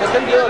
Entendido.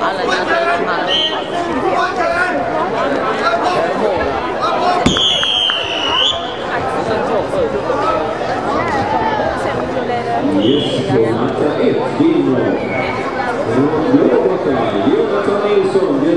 阿拉呀，阿拉。